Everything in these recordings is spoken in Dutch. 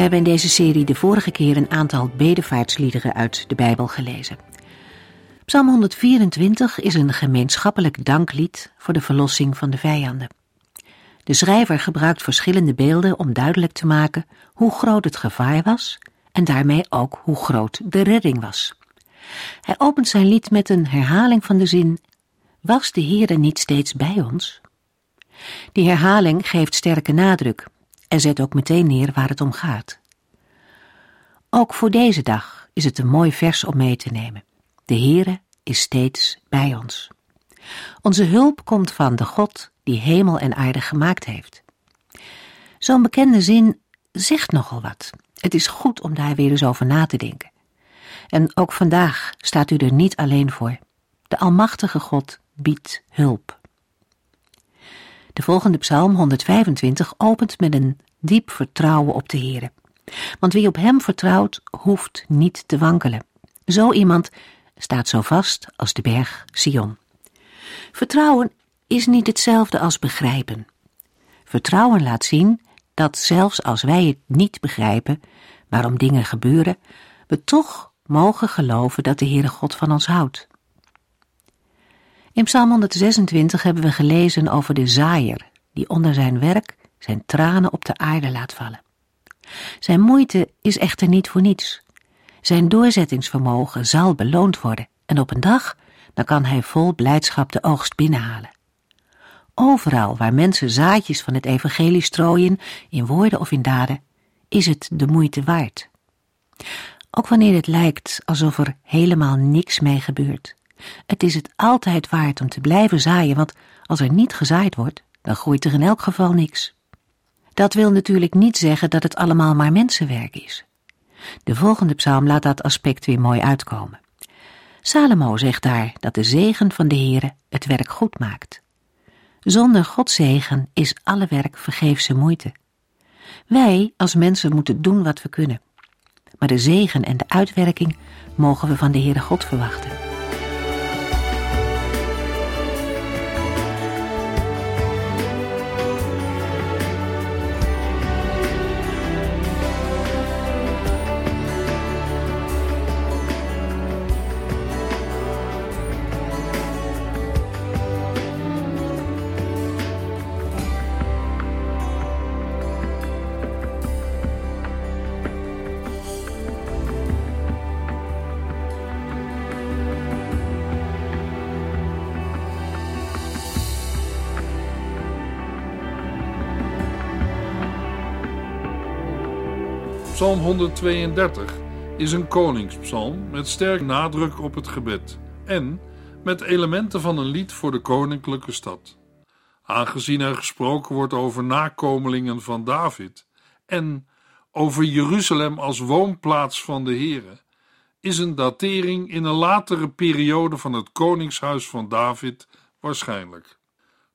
We hebben in deze serie de vorige keer een aantal bedevaartsliederen uit de Bijbel gelezen. Psalm 124 is een gemeenschappelijk danklied voor de verlossing van de vijanden. De schrijver gebruikt verschillende beelden om duidelijk te maken hoe groot het gevaar was en daarmee ook hoe groot de redding was. Hij opent zijn lied met een herhaling van de zin: Was de Heere niet steeds bij ons? Die herhaling geeft sterke nadruk en zet ook meteen neer waar het om gaat. Ook voor deze dag is het een mooi vers om mee te nemen. De Heere is steeds bij ons. Onze hulp komt van de God die hemel en aarde gemaakt heeft. Zo'n bekende zin zegt nogal wat. Het is goed om daar weer eens over na te denken. En ook vandaag staat u er niet alleen voor. De Almachtige God biedt hulp. De volgende psalm 125 opent met een diep vertrouwen op de Heere. Want wie op hem vertrouwt, hoeft niet te wankelen. Zo iemand staat zo vast als de berg Sion. Vertrouwen is niet hetzelfde als begrijpen. Vertrouwen laat zien dat zelfs als wij het niet begrijpen waarom dingen gebeuren, we toch mogen geloven dat de Heere God van ons houdt. In Psalm 126 hebben we gelezen over de zaaier die onder zijn werk zijn tranen op de aarde laat vallen. Zijn moeite is echter niet voor niets. Zijn doorzettingsvermogen zal beloond worden en op een dag dan kan hij vol blijdschap de oogst binnenhalen. Overal waar mensen zaadjes van het evangelie strooien, in woorden of in daden, is het de moeite waard. Ook wanneer het lijkt alsof er helemaal niks mee gebeurt. Het is het altijd waard om te blijven zaaien, want als er niet gezaaid wordt, dan groeit er in elk geval niks. Dat wil natuurlijk niet zeggen dat het allemaal maar mensenwerk is. De volgende psalm laat dat aspect weer mooi uitkomen. Salomo zegt daar dat de zegen van de Heere het werk goed maakt. Zonder Gods zegen is alle werk vergeefse moeite. Wij als mensen moeten doen wat we kunnen. Maar de zegen en de uitwerking mogen we van de Heere God verwachten. Psalm 132 is een koningspsalm met sterk nadruk op het gebed en met elementen van een lied voor de koninklijke stad. Aangezien er gesproken wordt over nakomelingen van David en over Jeruzalem als woonplaats van de Here, is een datering in een latere periode van het koningshuis van David waarschijnlijk.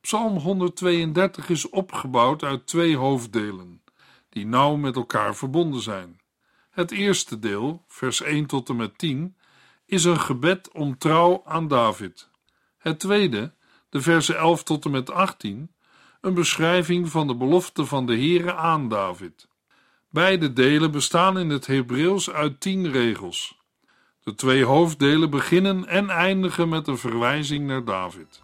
Psalm 132 is opgebouwd uit twee hoofddelen die nauw met elkaar verbonden zijn. Het eerste deel, vers 1 tot en met 10, is een gebed om trouw aan David. Het tweede, de versen 11 tot en met 18, een beschrijving van de belofte van de Heere aan David. Beide delen bestaan in het Hebreeuws uit tien regels. De twee hoofddelen beginnen en eindigen met een verwijzing naar David.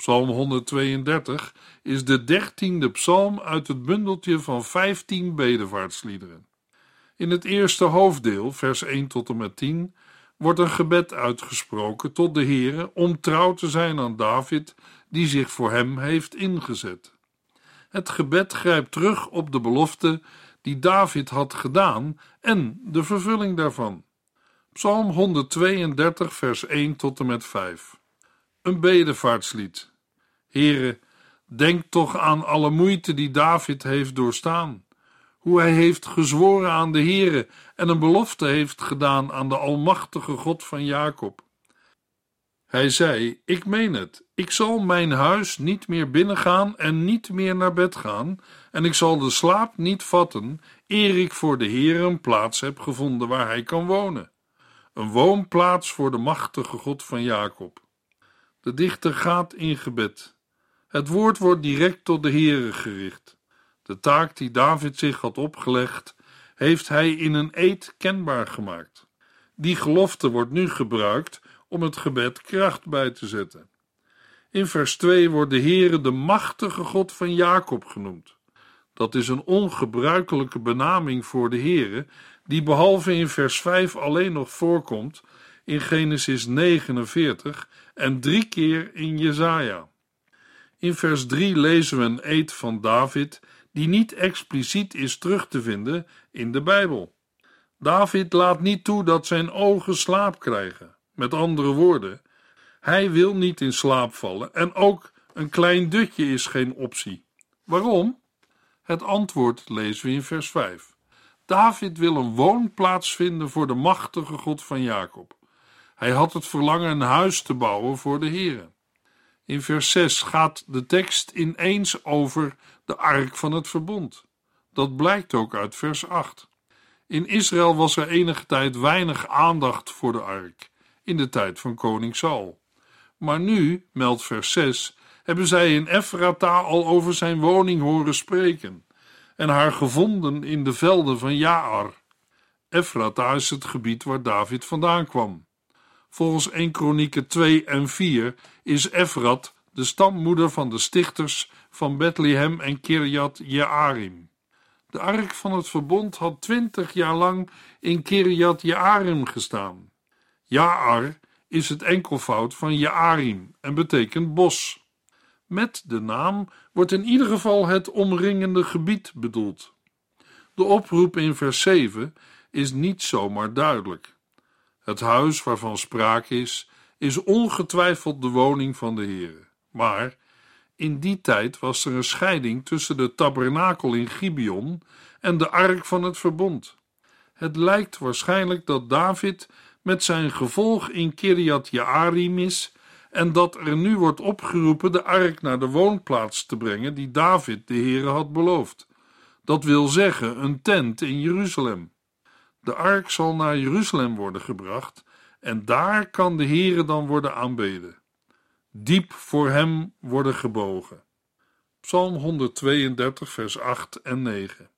Psalm 132 is de dertiende psalm uit het bundeltje van vijftien bedevaartsliederen. In het eerste hoofddeel, vers 1 tot en met 10, wordt een gebed uitgesproken tot de Heere om trouw te zijn aan David, die zich voor hem heeft ingezet. Het gebed grijpt terug op de belofte die David had gedaan en de vervulling daarvan. Psalm 132, vers 1 tot en met 5. Een bedevaartslied Heere, denk toch aan alle moeite die David heeft doorstaan. hoe hij heeft gezworen aan de Heere en een belofte heeft gedaan aan de almachtige God van Jacob. Hij zei: Ik meen het, ik zal mijn huis niet meer binnengaan en niet meer naar bed gaan, en ik zal de slaap niet vatten, eer ik voor de Heer een plaats heb gevonden waar hij kan wonen. Een woonplaats voor de machtige God van Jacob. De dichter gaat in gebed. Het woord wordt direct tot de Heere gericht. De taak die David zich had opgelegd, heeft hij in een eed kenbaar gemaakt. Die gelofte wordt nu gebruikt om het gebed kracht bij te zetten. In vers 2 wordt de Heere de machtige God van Jacob genoemd. Dat is een ongebruikelijke benaming voor de Heere, die behalve in vers 5 alleen nog voorkomt in Genesis 49 en drie keer in Jesaja. In vers 3 lezen we een eed van David die niet expliciet is terug te vinden in de Bijbel. David laat niet toe dat zijn ogen slaap krijgen. Met andere woorden, hij wil niet in slaap vallen en ook een klein dutje is geen optie. Waarom? Het antwoord lezen we in vers 5. David wil een woonplaats vinden voor de machtige God van Jacob. Hij had het verlangen een huis te bouwen voor de Heere. In vers 6 gaat de tekst ineens over de ark van het verbond. Dat blijkt ook uit vers 8. In Israël was er enige tijd weinig aandacht voor de ark, in de tijd van koning Saul. Maar nu, meldt vers 6, hebben zij in Efrata al over zijn woning horen spreken en haar gevonden in de velden van Jaar. Efrata is het gebied waar David vandaan kwam. Volgens 1 Kronieken 2 en 4 is Efrat de stammoeder van de stichters van Bethlehem en Kirjat Jearim. De ark van het verbond had twintig jaar lang in Kirjat Jearim gestaan. Jaar is het enkelvoud van Jearim en betekent bos. Met de naam wordt in ieder geval het omringende gebied bedoeld. De oproep in vers 7 is niet zomaar duidelijk. Het huis waarvan sprake is, is ongetwijfeld de woning van de Heer. Maar in die tijd was er een scheiding tussen de tabernakel in Gibeon en de ark van het verbond. Het lijkt waarschijnlijk dat David met zijn gevolg in Kiriat Jearim is en dat er nu wordt opgeroepen de ark naar de woonplaats te brengen die David de Heere had beloofd. Dat wil zeggen een tent in Jeruzalem. De ark zal naar Jeruzalem worden gebracht en daar kan de Heere dan worden aanbeden. Diep voor hem worden gebogen. Psalm 132 vers 8 en 9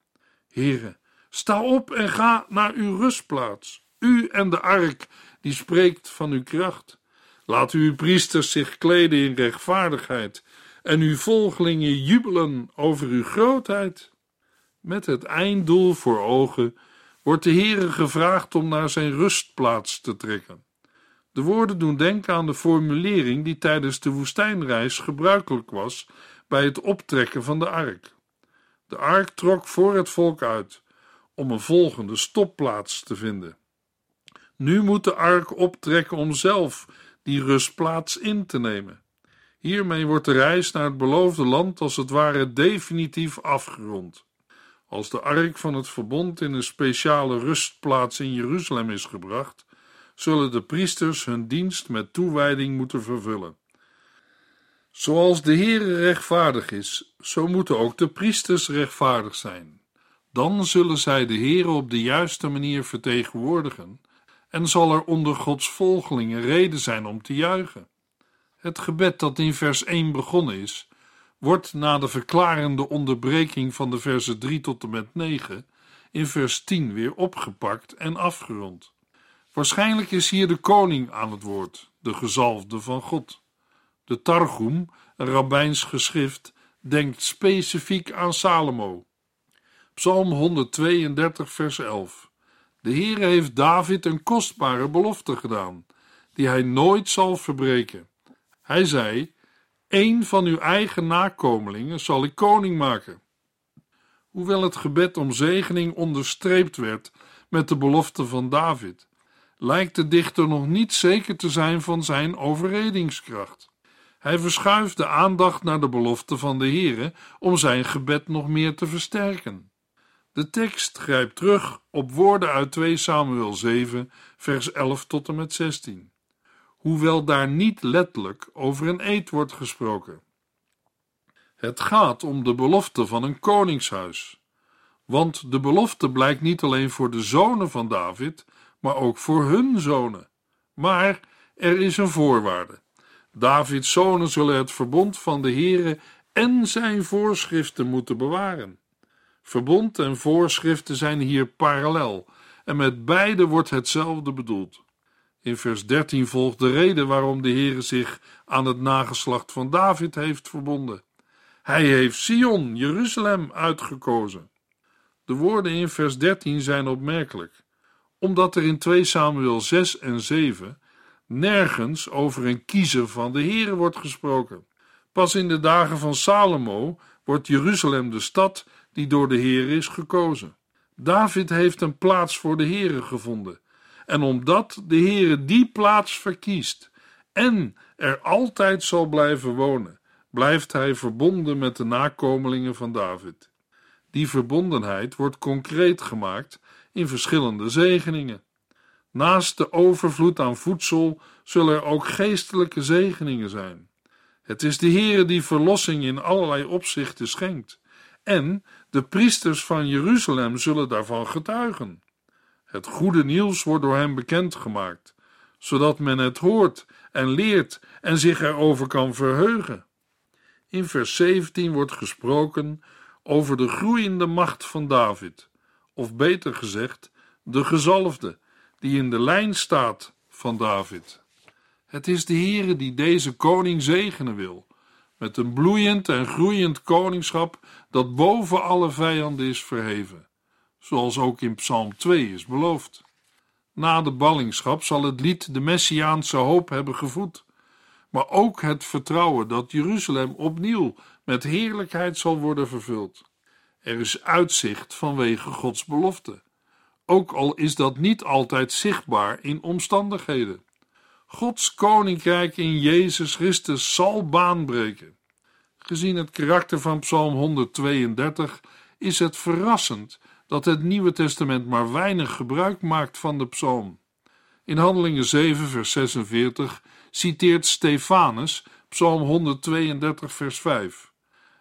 Heere, sta op en ga naar uw rustplaats, u en de ark die spreekt van uw kracht. Laat uw priesters zich kleden in rechtvaardigheid en uw volgelingen jubelen over uw grootheid. Met het einddoel voor ogen wordt de Heere gevraagd om naar zijn rustplaats te trekken. De woorden doen denken aan de formulering die tijdens de woestijnreis gebruikelijk was bij het optrekken van de ark. De ark trok voor het volk uit om een volgende stopplaats te vinden. Nu moet de ark optrekken om zelf die rustplaats in te nemen. Hiermee wordt de reis naar het beloofde land als het ware definitief afgerond. Als de ark van het verbond in een speciale rustplaats in Jeruzalem is gebracht, zullen de priesters hun dienst met toewijding moeten vervullen. Zoals de Heere rechtvaardig is, zo moeten ook de priesters rechtvaardig zijn. Dan zullen zij de Heere op de juiste manier vertegenwoordigen en zal er onder Gods volgelingen reden zijn om te juichen. Het gebed dat in vers 1 begonnen is, wordt na de verklarende onderbreking van de versen 3 tot en met 9 in vers 10 weer opgepakt en afgerond. Waarschijnlijk is hier de koning aan het woord, de gezalfde van God. De Targum, een rabbijns geschrift, denkt specifiek aan Salomo. Psalm 132, vers 11. De Heer heeft David een kostbare belofte gedaan, die hij nooit zal verbreken. Hij zei: Een van uw eigen nakomelingen zal ik koning maken. Hoewel het gebed om zegening onderstreept werd met de belofte van David, lijkt de dichter nog niet zeker te zijn van zijn overredingskracht. Hij verschuift de aandacht naar de belofte van de Heere om zijn gebed nog meer te versterken. De tekst grijpt terug op woorden uit 2 Samuel 7, vers 11 tot en met 16, hoewel daar niet letterlijk over een eed wordt gesproken. Het gaat om de belofte van een koningshuis. Want de belofte blijkt niet alleen voor de zonen van David, maar ook voor hun zonen. Maar er is een voorwaarde. Davids zonen zullen het verbond van de Heere en zijn voorschriften moeten bewaren. Verbond en voorschriften zijn hier parallel en met beide wordt hetzelfde bedoeld. In vers 13 volgt de reden waarom de Heere zich aan het nageslacht van David heeft verbonden. Hij heeft Sion, Jeruzalem, uitgekozen. De woorden in vers 13 zijn opmerkelijk, omdat er in 2 Samuel 6 en 7 nergens over een kiezer van de Heere wordt gesproken. Pas in de dagen van Salomo wordt Jeruzalem de stad die door de Heere is gekozen. David heeft een plaats voor de Heere gevonden. En omdat de Heere die plaats verkiest en er altijd zal blijven wonen, blijft hij verbonden met de nakomelingen van David. Die verbondenheid wordt concreet gemaakt in verschillende zegeningen. Naast de overvloed aan voedsel zullen er ook geestelijke zegeningen zijn. Het is de Heere die verlossing in allerlei opzichten schenkt, en de priesters van Jeruzalem zullen daarvan getuigen. Het goede nieuws wordt door hem bekendgemaakt, zodat men het hoort en leert en zich erover kan verheugen. In vers 17 wordt gesproken over de groeiende macht van David, of beter gezegd, de gezalfde, die in de lijn staat van David. Het is de Heere die deze koning zegenen wil, met een bloeiend en groeiend koningschap dat boven alle vijanden is verheven, zoals ook in Psalm 2 is beloofd. Na de ballingschap zal het lied de Messiaanse hoop hebben gevoed, maar ook het vertrouwen dat Jeruzalem opnieuw met heerlijkheid zal worden vervuld. Er is uitzicht vanwege Gods belofte, ook al is dat niet altijd zichtbaar in omstandigheden. Gods koninkrijk in Jezus Christus zal baanbreken. Gezien het karakter van Psalm 132 is het verrassend dat het Nieuwe Testament maar weinig gebruik maakt van de psalm. In Handelingen 7, vers 46 citeert Stefanus Psalm 132, vers 5.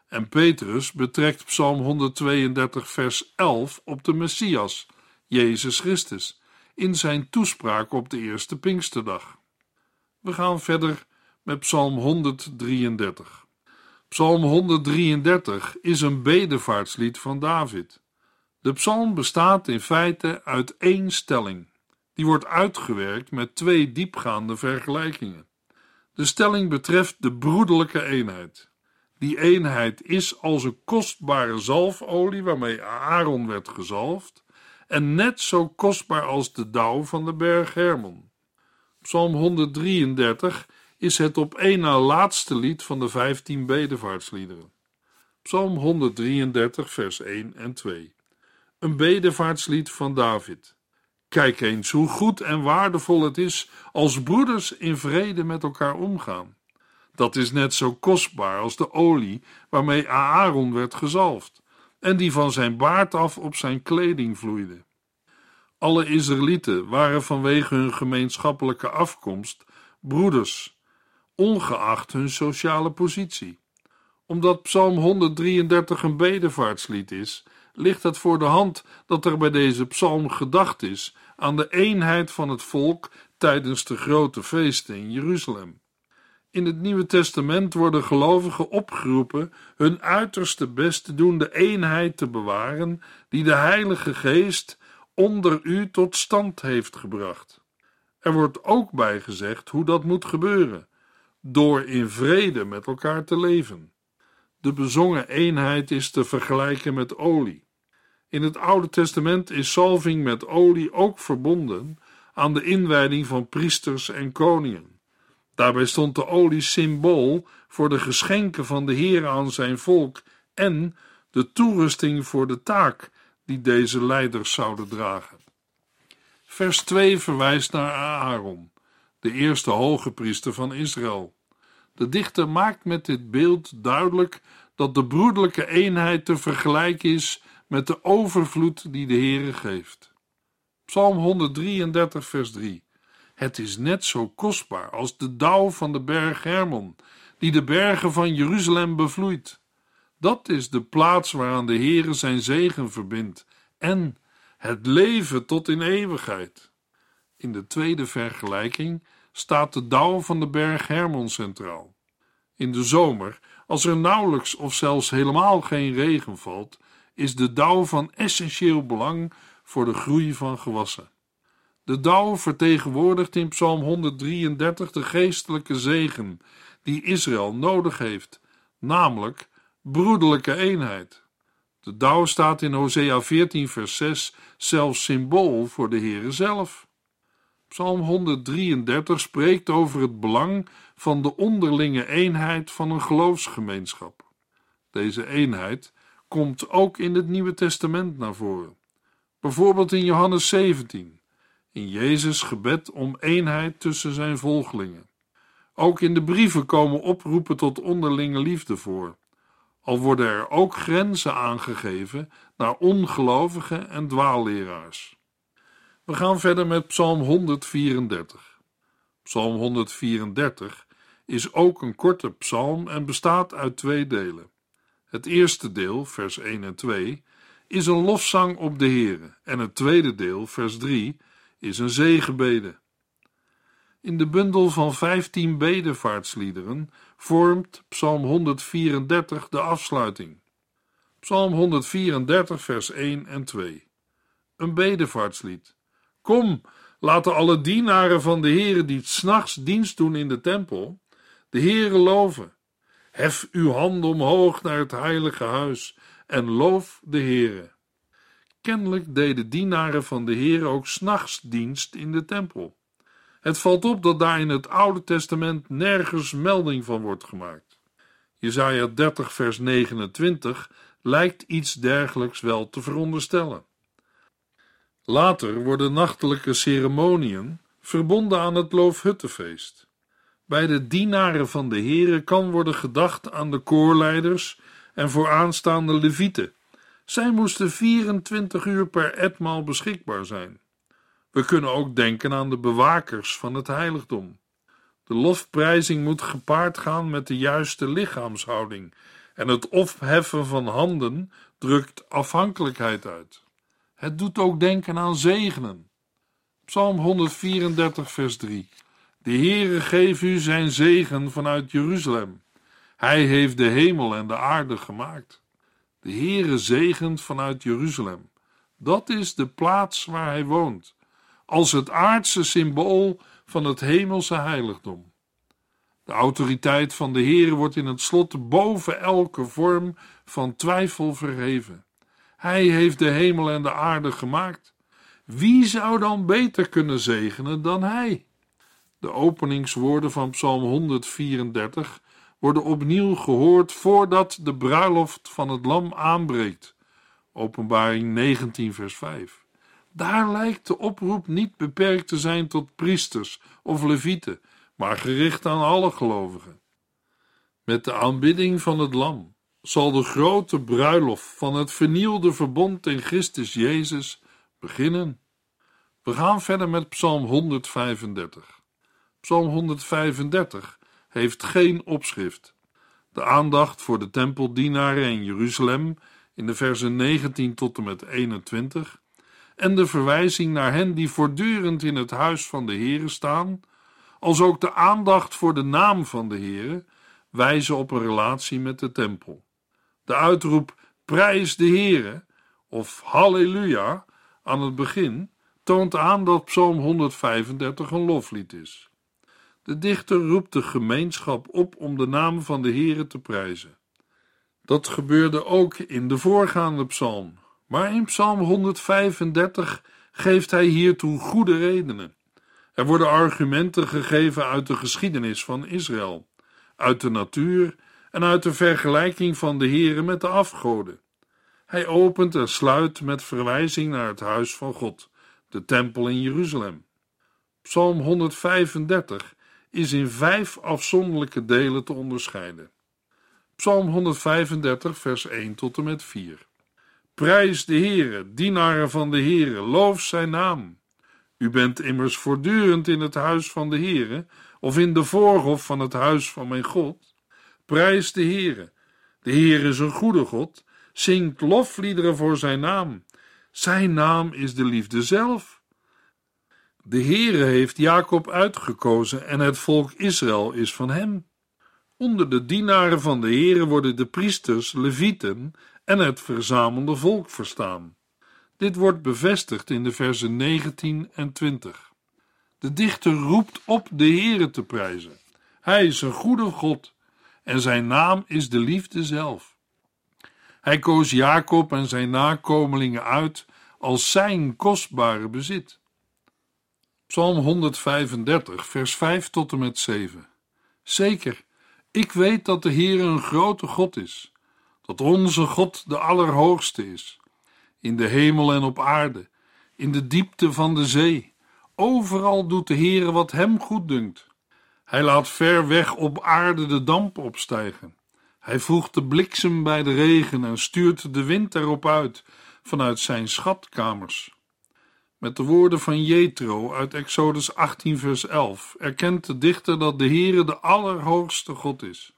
En Petrus betrekt Psalm 132, vers 11 op de Messias, Jezus Christus, in zijn toespraak op de eerste Pinksterdag. We gaan verder met Psalm 133. Psalm 133 is een bedevaartslied van David. De psalm bestaat in feite uit één stelling. Die wordt uitgewerkt met twee diepgaande vergelijkingen. De stelling betreft de broederlijke eenheid. Die eenheid is als een kostbare zalfolie waarmee Aaron werd gezalfd en net zo kostbaar als de dauw van de berg Hermon. Psalm 133 is het op één na laatste lied van de vijftien bedevaartsliederen. Psalm 133, vers 1 en 2. Een bedevaartslied van David. Kijk eens hoe goed en waardevol het is als broeders in vrede met elkaar omgaan. Dat is net zo kostbaar als de olie waarmee Aaron werd gezalfd en die van zijn baard af op zijn kleding vloeide. Alle Israëlieten waren vanwege hun gemeenschappelijke afkomst broeders, ongeacht hun sociale positie. Omdat Psalm 133 een bedevaartslied is, ligt het voor de hand dat er bij deze psalm gedacht is aan de eenheid van het volk tijdens de grote feesten in Jeruzalem. In het Nieuwe Testament worden gelovigen opgeroepen hun uiterste best te doen de eenheid te bewaren die de Heilige Geest onder u tot stand heeft gebracht. Er wordt ook bij gezegd hoe dat moet gebeuren: door in vrede met elkaar te leven. De bezongen eenheid is te vergelijken met olie. In het Oude Testament is salving met olie ook verbonden aan de inwijding van priesters en koningen. Daarbij stond de olie symbool voor de geschenken van de Heer aan zijn volk en de toerusting voor de taak die deze leiders zouden dragen. Vers 2 verwijst naar Aaron, de eerste hoge priester van Israël. De dichter maakt met dit beeld duidelijk dat de broederlijke eenheid te vergelijken is met de overvloed die de Heere geeft. Psalm 133, vers 3. Het is net zo kostbaar als de dauw van de berg Hermon, die de bergen van Jeruzalem bevloeit. Dat is de plaats waaraan de Heere zijn zegen verbindt en het leven tot in eeuwigheid. In de tweede vergelijking staat de dauw van de berg Hermon centraal. In de zomer, als er nauwelijks of zelfs helemaal geen regen valt, is de dauw van essentieel belang voor de groei van gewassen. De dauw vertegenwoordigt in Psalm 133 de geestelijke zegen die Israël nodig heeft, namelijk broederlijke eenheid. De dauw staat in Hosea 14 vers 6 zelfs symbool voor de Heere zelf. Psalm 133 spreekt over het belang van de onderlinge eenheid van een geloofsgemeenschap. Deze eenheid komt ook in het Nieuwe Testament naar voren. Bijvoorbeeld in Johannes 17, in Jezus' gebed om eenheid tussen zijn volgelingen. Ook in de brieven komen oproepen tot onderlinge liefde voor, al worden er ook grenzen aangegeven naar ongelovigen en dwaalleraars. We gaan verder met Psalm 134. Psalm 134 is ook een korte psalm en bestaat uit twee delen. Het eerste deel, vers 1 en 2, is een lofzang op de Heere en het tweede deel, vers 3, is een zegenbede. In de bundel van 15 bedevaartsliederen vormt Psalm 134 de afsluiting. Psalm 134, vers 1 en 2. Een bedevaartslied. Kom, laten alle dienaren van de Heere die s'nachts dienst doen in de tempel, de Heere loven. Hef uw handen omhoog naar het heilige huis en loof de Heere. Kennelijk deden dienaren van de Heere ook s'nachts dienst in de tempel. Het valt op dat daar in het Oude Testament nergens melding van wordt gemaakt. Jesaja 30 vers 29 lijkt iets dergelijks wel te veronderstellen. Later worden nachtelijke ceremoniën verbonden aan het Loofhuttenfeest. Bij de dienaren van de Here kan worden gedacht aan de koorleiders en vooraanstaande levieten. Zij moesten 24 uur per etmaal beschikbaar zijn. We kunnen ook denken aan de bewakers van het heiligdom. De lofprijzing moet gepaard gaan met de juiste lichaamshouding en het opheffen van handen drukt afhankelijkheid uit. Het doet ook denken aan zegenen. Psalm 134, vers 3. De Heere geef u zijn zegen vanuit Jeruzalem. Hij heeft de hemel en de aarde gemaakt. De Heere zegent vanuit Jeruzalem. Dat is de plaats waar hij woont, als het aardse symbool van het hemelse heiligdom. De autoriteit van de Heere wordt in het slot boven elke vorm van twijfel verheven. Hij heeft de hemel en de aarde gemaakt. Wie zou dan beter kunnen zegenen dan hij? De openingswoorden van Psalm 134 worden opnieuw gehoord voordat de bruiloft van het lam aanbreekt. Openbaring 19, vers 5. Daar lijkt de oproep niet beperkt te zijn tot priesters of levieten, maar gericht aan alle gelovigen. Met de aanbidding van het lam zal de grote bruiloft van het vernielde verbond in Christus Jezus beginnen. We gaan verder met Psalm 135. Psalm 135 heeft geen opschrift. De aandacht voor de tempeldienaren in Jeruzalem in de versen 19 tot en met 21 en de verwijzing naar hen die voortdurend in het huis van de Heere staan, als ook de aandacht voor de naam van de Heere wijzen op een relatie met de tempel. De uitroep prijs de Heere of halleluja aan het begin toont aan dat Psalm 135 een loflied is. De dichter roept de gemeenschap op om de naam van de Heere te prijzen. Dat gebeurde ook in de voorgaande psalm, maar in psalm 135 geeft hij hiertoe goede redenen. Er worden argumenten gegeven uit de geschiedenis van Israël, uit de natuur en uit de vergelijking van de Heere met de afgoden. Hij opent en sluit met verwijzing naar het huis van God, de tempel in Jeruzalem. Psalm 135 is in vijf afzonderlijke delen te onderscheiden. Psalm 135, vers 1 tot en met 4. Prijs de Heere, dienaren van de Heere, loof zijn naam. U bent immers voortdurend in het huis van de Heere, of in de voorhof van het huis van mijn God. Prijs de Heere. De Heer is een goede God. Zingt lofliederen voor zijn naam. Zijn naam is de liefde zelf. De Heere heeft Jacob uitgekozen en het volk Israël is van hem. Onder de dienaren van de Heere worden de priesters, levieten en het verzamelde volk verstaan. Dit wordt bevestigd in de versen 19 en 20. De dichter roept op de Heere te prijzen. Hij is een goede God en zijn naam is de liefde zelf. Hij koos Jacob en zijn nakomelingen uit als zijn kostbare bezit. Psalm 135, vers 5 tot en met 7. Zeker, ik weet dat de Heer een grote God is, dat onze God de Allerhoogste is, in de hemel en op aarde, in de diepte van de zee. Overal doet de Heer wat hem goed dunkt. Hij laat ver weg op aarde de damp opstijgen. Hij voegt de bliksem bij de regen en stuurt de wind erop uit vanuit zijn schatkamers. Met de woorden van Jethro uit Exodus 18 vers 11 erkent de dichter dat de Heere de allerhoogste God is.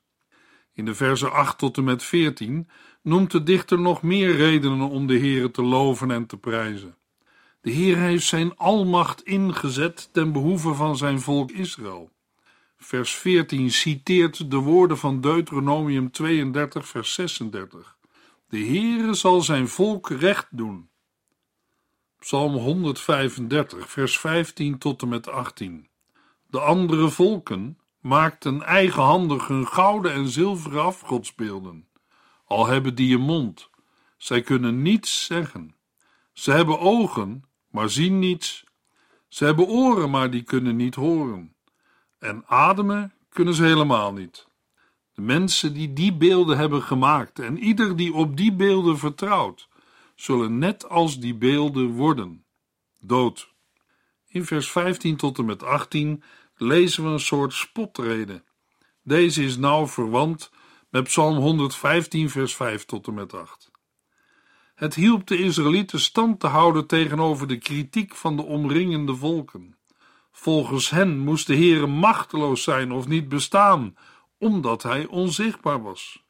In de versen 8 tot en met 14 noemt de dichter nog meer redenen om de Heere te loven en te prijzen. De Heer heeft zijn almacht ingezet ten behoeve van zijn volk Israël. Vers 14 citeert de woorden van Deuteronomium 32 vers 36. De Heere zal zijn volk recht doen. Psalm 135 vers 15 tot en met 18. De andere volken maakten eigenhandig hun gouden en zilveren afgodsbeelden. Al hebben die een mond, zij kunnen niets zeggen. Ze hebben ogen, maar zien niets. Ze hebben oren, maar die kunnen niet horen. En ademen kunnen ze helemaal niet. De mensen die die beelden hebben gemaakt en ieder die op die beelden vertrouwt, zullen net als die beelden worden. Dood. In vers 15 tot en met 18 lezen we een soort spotrede. Deze is nauw verwant met Psalm 115, vers 5 tot en met 8. Het hielp de Israëlieten stand te houden tegenover de kritiek van de omringende volken. Volgens hen moest de Heere machteloos zijn of niet bestaan, omdat hij onzichtbaar was.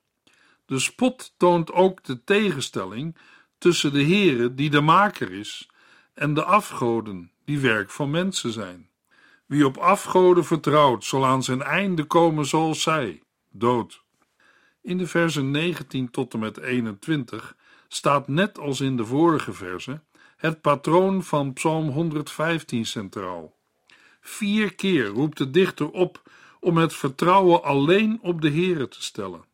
De spot toont ook de tegenstelling tussen de Heere, die de maker is, en de afgoden, die werk van mensen zijn. Wie op afgoden vertrouwt, zal aan zijn einde komen zoals zij, dood. In de versen 19 tot en met 21 staat net als in de vorige verse het patroon van Psalm 115 centraal. Vier keer roept de dichter op om het vertrouwen alleen op de Heere te stellen.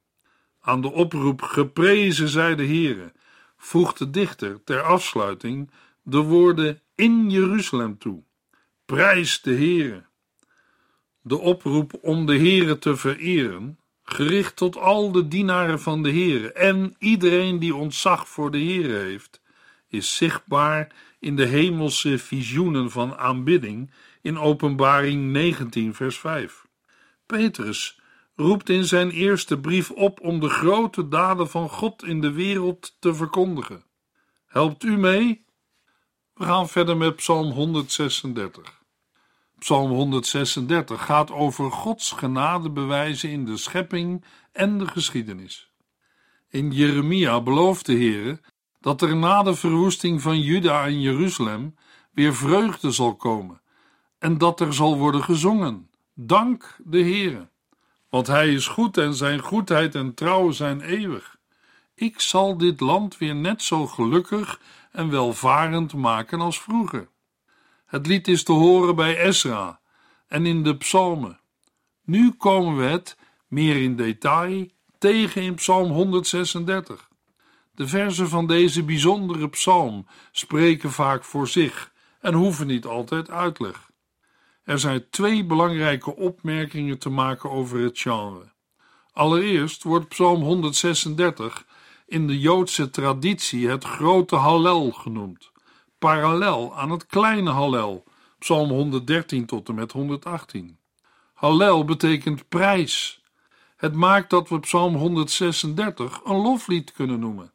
Aan de oproep geprezen zij de Heere voegt de dichter ter afsluiting de woorden in Jeruzalem toe. Prijs de Heere. De oproep om de Heere te vereren, gericht tot al de dienaren van de Heere en iedereen die ontzag voor de Heere heeft, is zichtbaar in de hemelse visioenen van aanbidding in Openbaring 19 vers 5. Petrus roept in zijn eerste brief op om de grote daden van God in de wereld te verkondigen. Helpt u mee? We gaan verder met Psalm 136. Psalm 136 gaat over Gods genadebewijzen in de schepping en de geschiedenis. In Jeremia belooft de Heer dat er na de verwoesting van Juda en Jeruzalem weer vreugde zal komen en dat er zal worden gezongen. Dank de Heere, want Hij is goed en Zijn goedheid en trouw zijn eeuwig. Ik zal dit land weer net zo gelukkig en welvarend maken als vroeger. Het lied is te horen bij Esra en in de psalmen. Nu komen we het, meer in detail, tegen in Psalm 136. De versen van deze bijzondere psalm spreken vaak voor zich en hoeven niet altijd uitleg. Er zijn twee belangrijke opmerkingen te maken over het genre. Allereerst wordt Psalm 136 in de Joodse traditie het grote Hallel genoemd, parallel aan het kleine Hallel, Psalm 113 tot en met 118. Hallel betekent prijs. Het maakt dat we Psalm 136 een loflied kunnen noemen.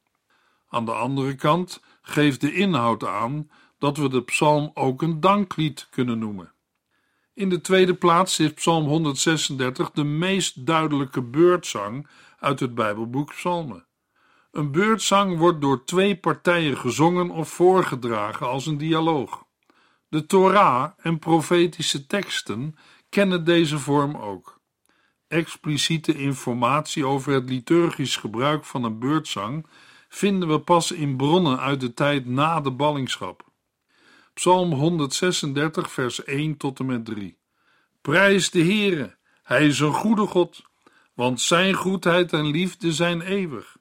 Aan de andere kant geeft de inhoud aan dat we de psalm ook een danklied kunnen noemen. In de tweede plaats is Psalm 136 de meest duidelijke beurtzang uit het Bijbelboek Psalmen. Een beurtzang wordt door twee partijen gezongen of voorgedragen als een dialoog. De Torah en profetische teksten kennen deze vorm ook. Expliciete informatie over het liturgisch gebruik van een beurtzang vinden we pas in bronnen uit de tijd na de ballingschap. Psalm 136, vers 1 tot en met 3. Prijs de Heere, Hij is een goede God, want Zijn goedheid en liefde zijn eeuwig.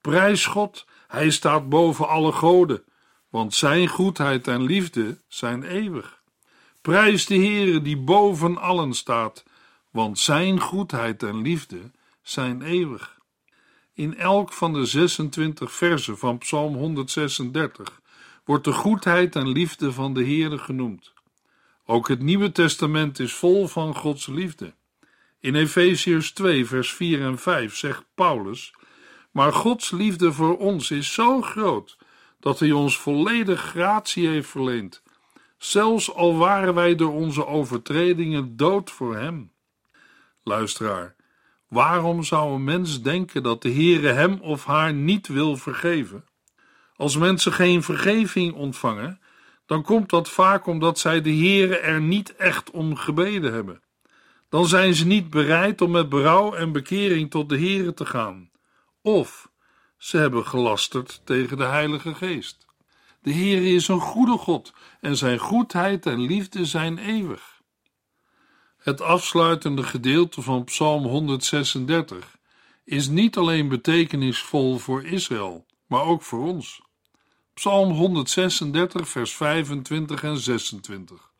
Prijs God, Hij staat boven alle goden, want Zijn goedheid en liefde zijn eeuwig. Prijs de Heere die boven allen staat, want Zijn goedheid en liefde zijn eeuwig. In elk van de 26 versen van Psalm 136 wordt de goedheid en liefde van de Heere genoemd. Ook het Nieuwe Testament is vol van Gods liefde. In Efeziërs 2, vers 4 en 5 zegt Paulus: Maar Gods liefde voor ons is zo groot dat Hij ons volledig gratie heeft verleend, zelfs al waren wij door onze overtredingen dood voor Hem. Luisteraar, waarom zou een mens denken dat de Heere hem of haar niet wil vergeven? Als mensen geen vergeving ontvangen, dan komt dat vaak omdat zij de Heere er niet echt om gebeden hebben. Dan zijn ze niet bereid om met berouw en bekering tot de Heere te gaan. Of ze hebben gelasterd tegen de Heilige Geest. De Heere is een goede God en zijn goedheid en liefde zijn eeuwig. Het afsluitende gedeelte van Psalm 136 is niet alleen betekenisvol voor Israël, maar ook voor ons. Psalm 136, vers 25 en 26.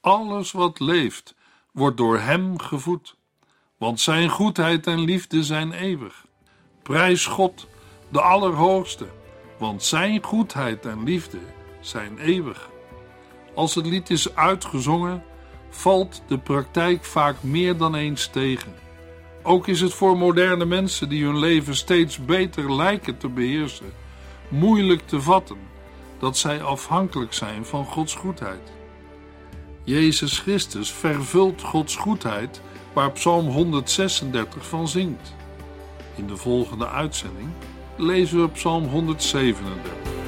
Alles wat leeft, wordt door Hem gevoed, want Zijn goedheid en liefde zijn eeuwig. Prijs God, de Allerhoogste, want Zijn goedheid en liefde zijn eeuwig. Als het lied is uitgezongen, valt de praktijk vaak meer dan eens tegen. Ook is het voor moderne mensen die hun leven steeds beter lijken te beheersen, moeilijk te vatten dat zij afhankelijk zijn van Gods goedheid. Jezus Christus vervult Gods goedheid waar Psalm 136 van zingt. In de volgende uitzending lezen we Psalm 137.